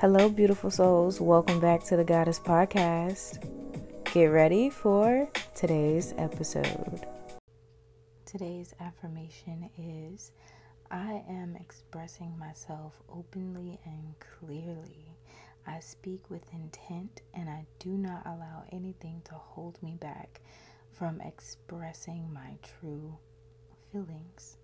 Hello, beautiful souls. Welcome back to the Goddess Podcast. Get ready for today's episode. Today's affirmation is I am expressing myself openly and clearly. I speak with intent and I do not allow anything to hold me back from expressing my true feelings.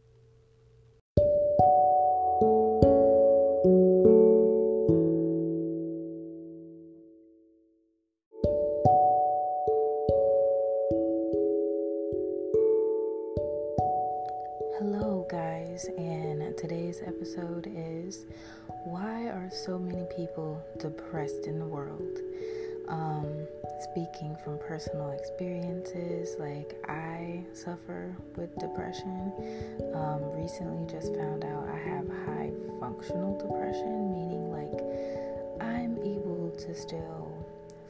People depressed in the world? Um, speaking from personal experiences, like I suffer with depression. Um, recently, just found out I have high functional depression, meaning like I'm able to still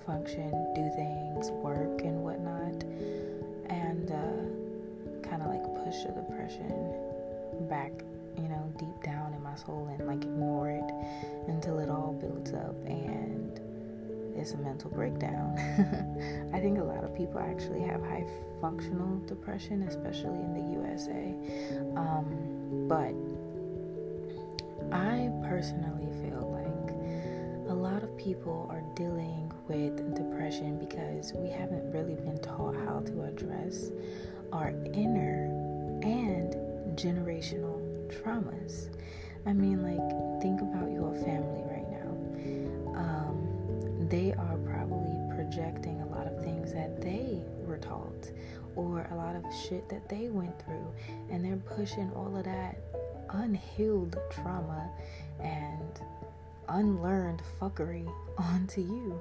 function, do things, work, and whatnot, and uh, kind of like push the depression back, you know, deep down in my soul and like ignore it until it all builds up and it's a mental breakdown. I think a lot of people actually have high functional depression, especially in the USA. Um, but I personally feel like a lot of people are dealing with depression because we haven't really been taught how to address our inner and generational traumas. I mean, like, think about your family right now. Um, they are probably projecting a lot of things that they were taught or a lot of shit that they went through, and they're pushing all of that unhealed trauma and unlearned fuckery onto you.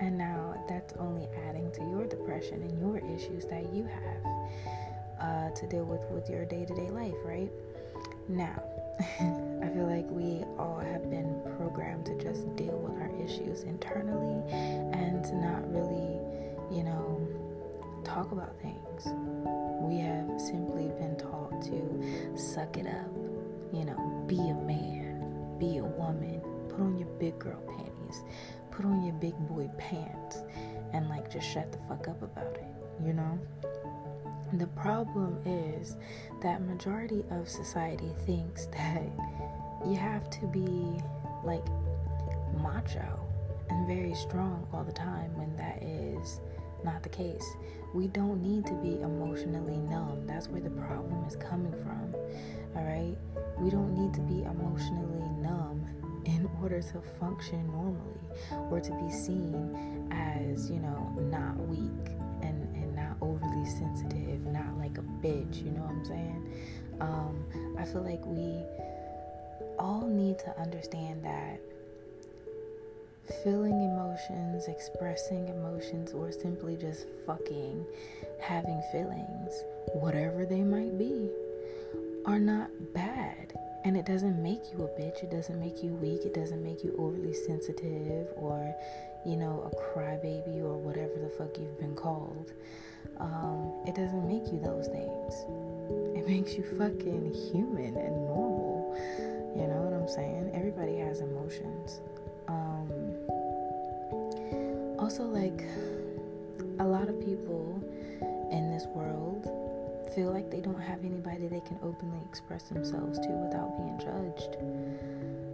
And now that's only adding to your depression and your issues that you have uh, to deal with with your day to day life, right? Now, I feel like we all have been programmed to just deal with our issues internally and to not really, you know, talk about things. We have simply been taught to suck it up, you know, be a man, be a woman, put on your big girl panties, put on your big boy pants, and like just shut the fuck up about it, you know? The problem is that majority of society thinks that you have to be like macho and very strong all the time when that is not the case. We don't need to be emotionally numb. That's where the problem is coming from. All right? We don't need to be emotionally numb in order to function normally or to be seen as, you know, not weak sensitive, not like a bitch, you know what I'm saying? Um, I feel like we all need to understand that feeling emotions, expressing emotions, or simply just fucking having feelings, whatever they might be, are not bad. And it doesn't make you a bitch, it doesn't make you weak, it doesn't make you overly sensitive or, you know, a crybaby or whatever the fuck you've been called. Um, it doesn't make you those things. It makes you fucking human and normal. You know what I'm saying? Everybody has emotions. Um, also, like, a lot of people in this world feel like they don't have anybody they can openly express themselves to without being judged.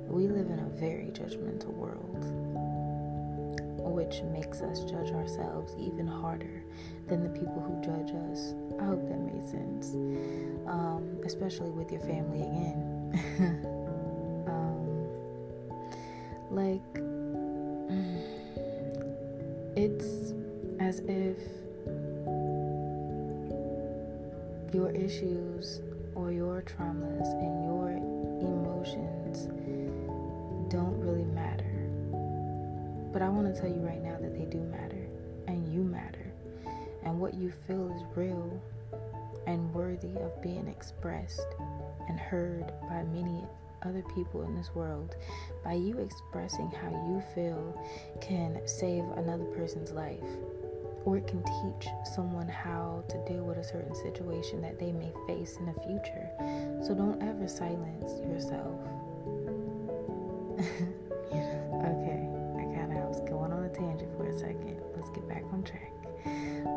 We live in a very judgmental world, which makes us judge ourselves even harder than the people who judge us. I hope that made sense. Um, especially with your family again. um, like, it's as if your issues or your traumas and But I want to tell you right now that they do matter, and you matter, and what you feel is real and worthy of being expressed and heard by many other people in this world. By you expressing how you feel, can save another person's life or it can teach someone how to deal with a certain situation that they may face in the future. So don't ever silence yourself. second. Let's get back on track.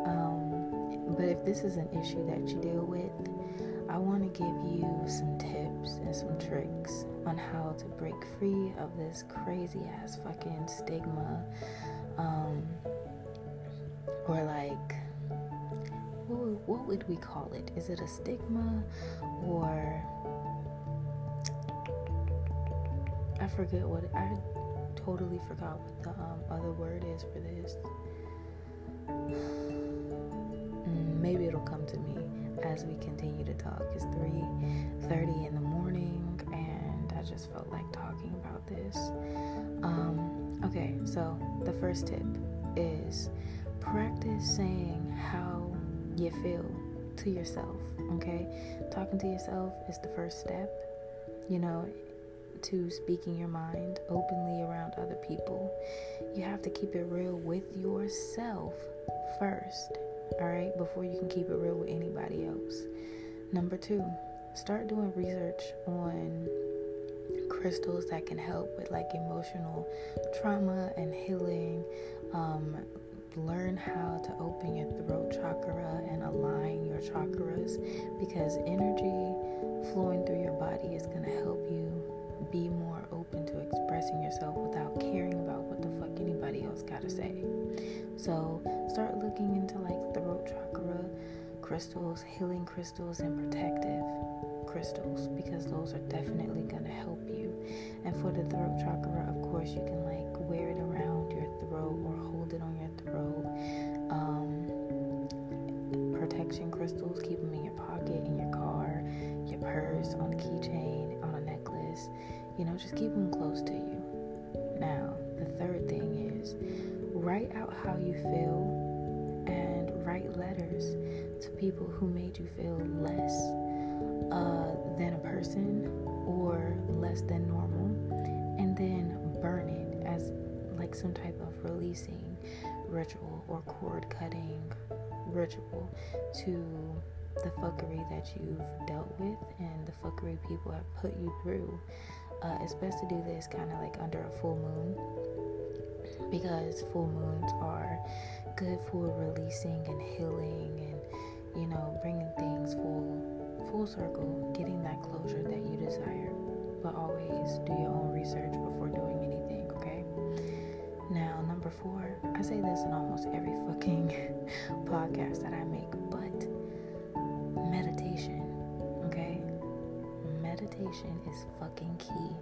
Um, but if this is an issue that you deal with, I want to give you some tips and some tricks on how to break free of this crazy ass fucking stigma. Um, or like, what would, what would we call it? Is it a stigma or I forget what I totally forgot what the um, other word is for this. Mm, maybe it'll come to me as we continue to talk. It's 3:30 in the morning, and I just felt like talking about this. Um, okay, so the first tip is practice saying how you feel to yourself. Okay, talking to yourself is the first step. You know, to speaking your mind openly around other people. You have to keep it real with yourself first, all right, before you can keep it real with anybody else. Number two, start doing research on crystals that can help with like emotional trauma and healing. Um, learn how to open your throat chakra and align your chakras because energy flowing through your body is going to help you be more open to expressing yourself without caring about what the fuck anybody else got to say. So start looking into like throat chakra crystals, healing crystals, and protective crystals because those are definitely to help you. And for the throat chakra, of course, you can like wear it around third thing is write out how you feel and write letters to people who made you feel less uh, than a person or less than normal, and then burn it as like some type of releasing ritual or cord cutting ritual to the fuckery that you've dealt with and the fuckery people have put you through. Uh, it's best to do this kind of like under a full moon because full moons are good for releasing and healing and you know bringing things full full circle getting that closure that you desire but always do your own research before doing anything okay now number four i say this in almost every fucking podcast that i make but meditation okay? meditation is fucking key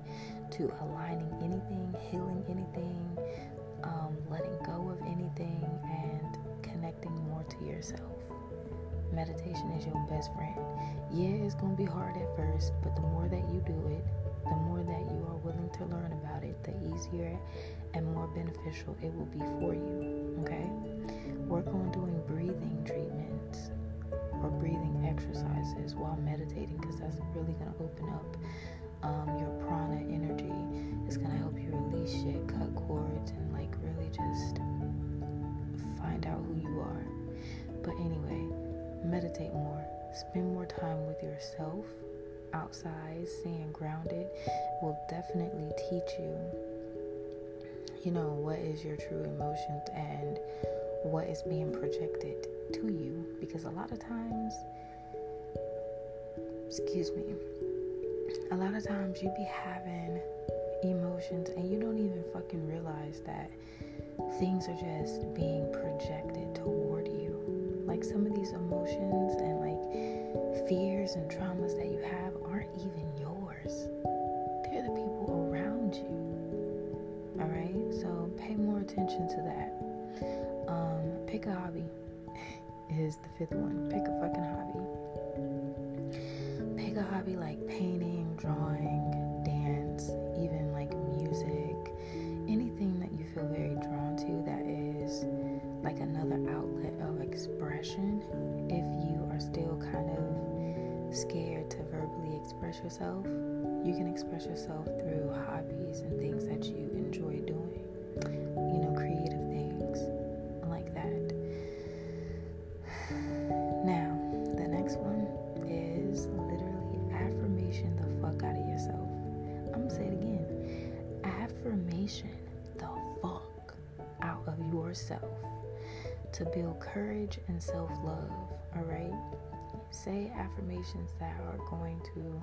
to aligning anything, healing anything, um, letting go of anything, and connecting more to yourself. Meditation is your best friend. Yeah, it's gonna be hard at first, but the more that you do it, the more that you are willing to learn about it, the easier and more beneficial it will be for you. Okay? Work on doing breathing treatments or breathing exercises while meditating because that's really going to open up um, your prana energy. It's going to help you release shit, cut cords, and like really just find out who you are. But anyway, meditate more, spend more time with yourself outside, staying grounded will definitely teach you, you know, what is your true emotions and what is being projected to you because a lot of times excuse me a lot of times you be having emotions and you don't even fucking realize that things are just being projected toward you. Like some of these emotions and like fears and traumas that you have aren't even yours. They're the people around you. All right so pay more attention to that. Um, pick a hobby is the fifth one. Pick a fucking hobby. Hobby like painting, drawing, dance, even like music, anything that you feel very drawn to that is like another outlet of expression. If you are still kind of scared to verbally express yourself, you can express yourself through hobbies and things that you enjoy doing. Yourself to build courage and self love. All right. Say affirmations that are going to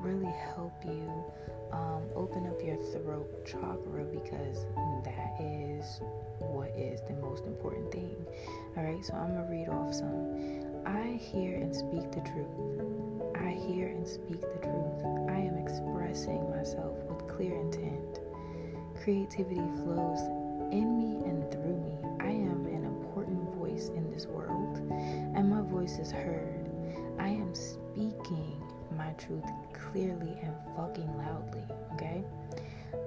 really help you um, open up your throat chakra because that is what is the most important thing. All right. So I'm gonna read off some. I hear and speak the truth. I hear and speak the truth. I am expressing myself with clear intent. Creativity flows in me and through me. I am an important voice in this world, and my voice is heard. I am speaking my truth clearly and fucking loudly, okay?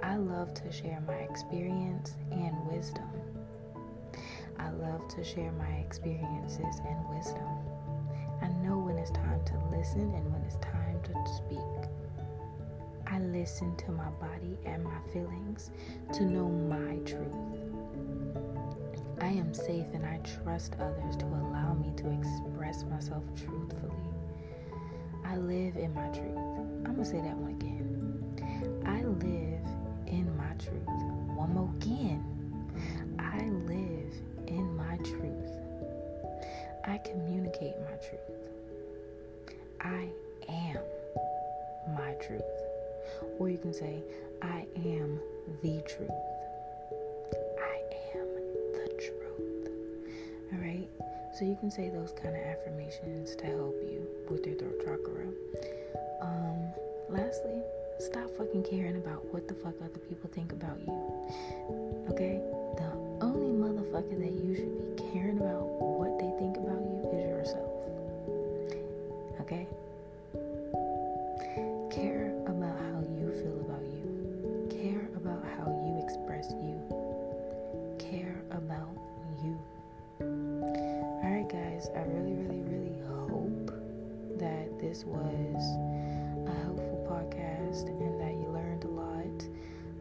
I love to share my experience and wisdom. I love to share my experiences and wisdom. I know when it's time to listen and when it's time to speak. I listen to my body and my feelings to know my truth. I am safe and I trust others to allow me to express myself truthfully. I live in my truth. I'm going to say that one again. I live in my truth. One more again. I live in my truth. I communicate my truth. I am my truth. Or you can say, I am the truth. I am the truth. All right? So you can say those kind of affirmations to help you with your throat chakra. Um, lastly, stop fucking caring about what the fuck other people think about you. Okay? The only motherfucker that you should be caring about what they think about you is yourself. Okay? This was a helpful podcast and that you learned a lot.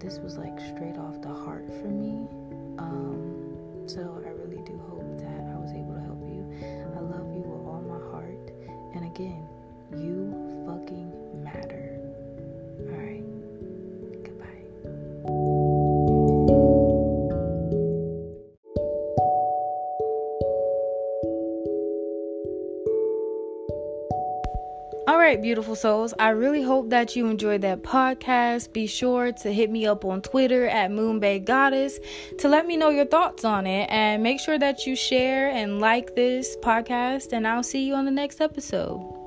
This was like straight off the heart for me. Um, so I really do hope that I was able to help you. I love you with all my heart. And again, you right, beautiful souls. I really hope that you enjoyed that podcast. Be sure to hit me up on Twitter at Moonbay Goddess to let me know your thoughts on it. And make sure that you share and like this podcast. And I'll see you on the next episode.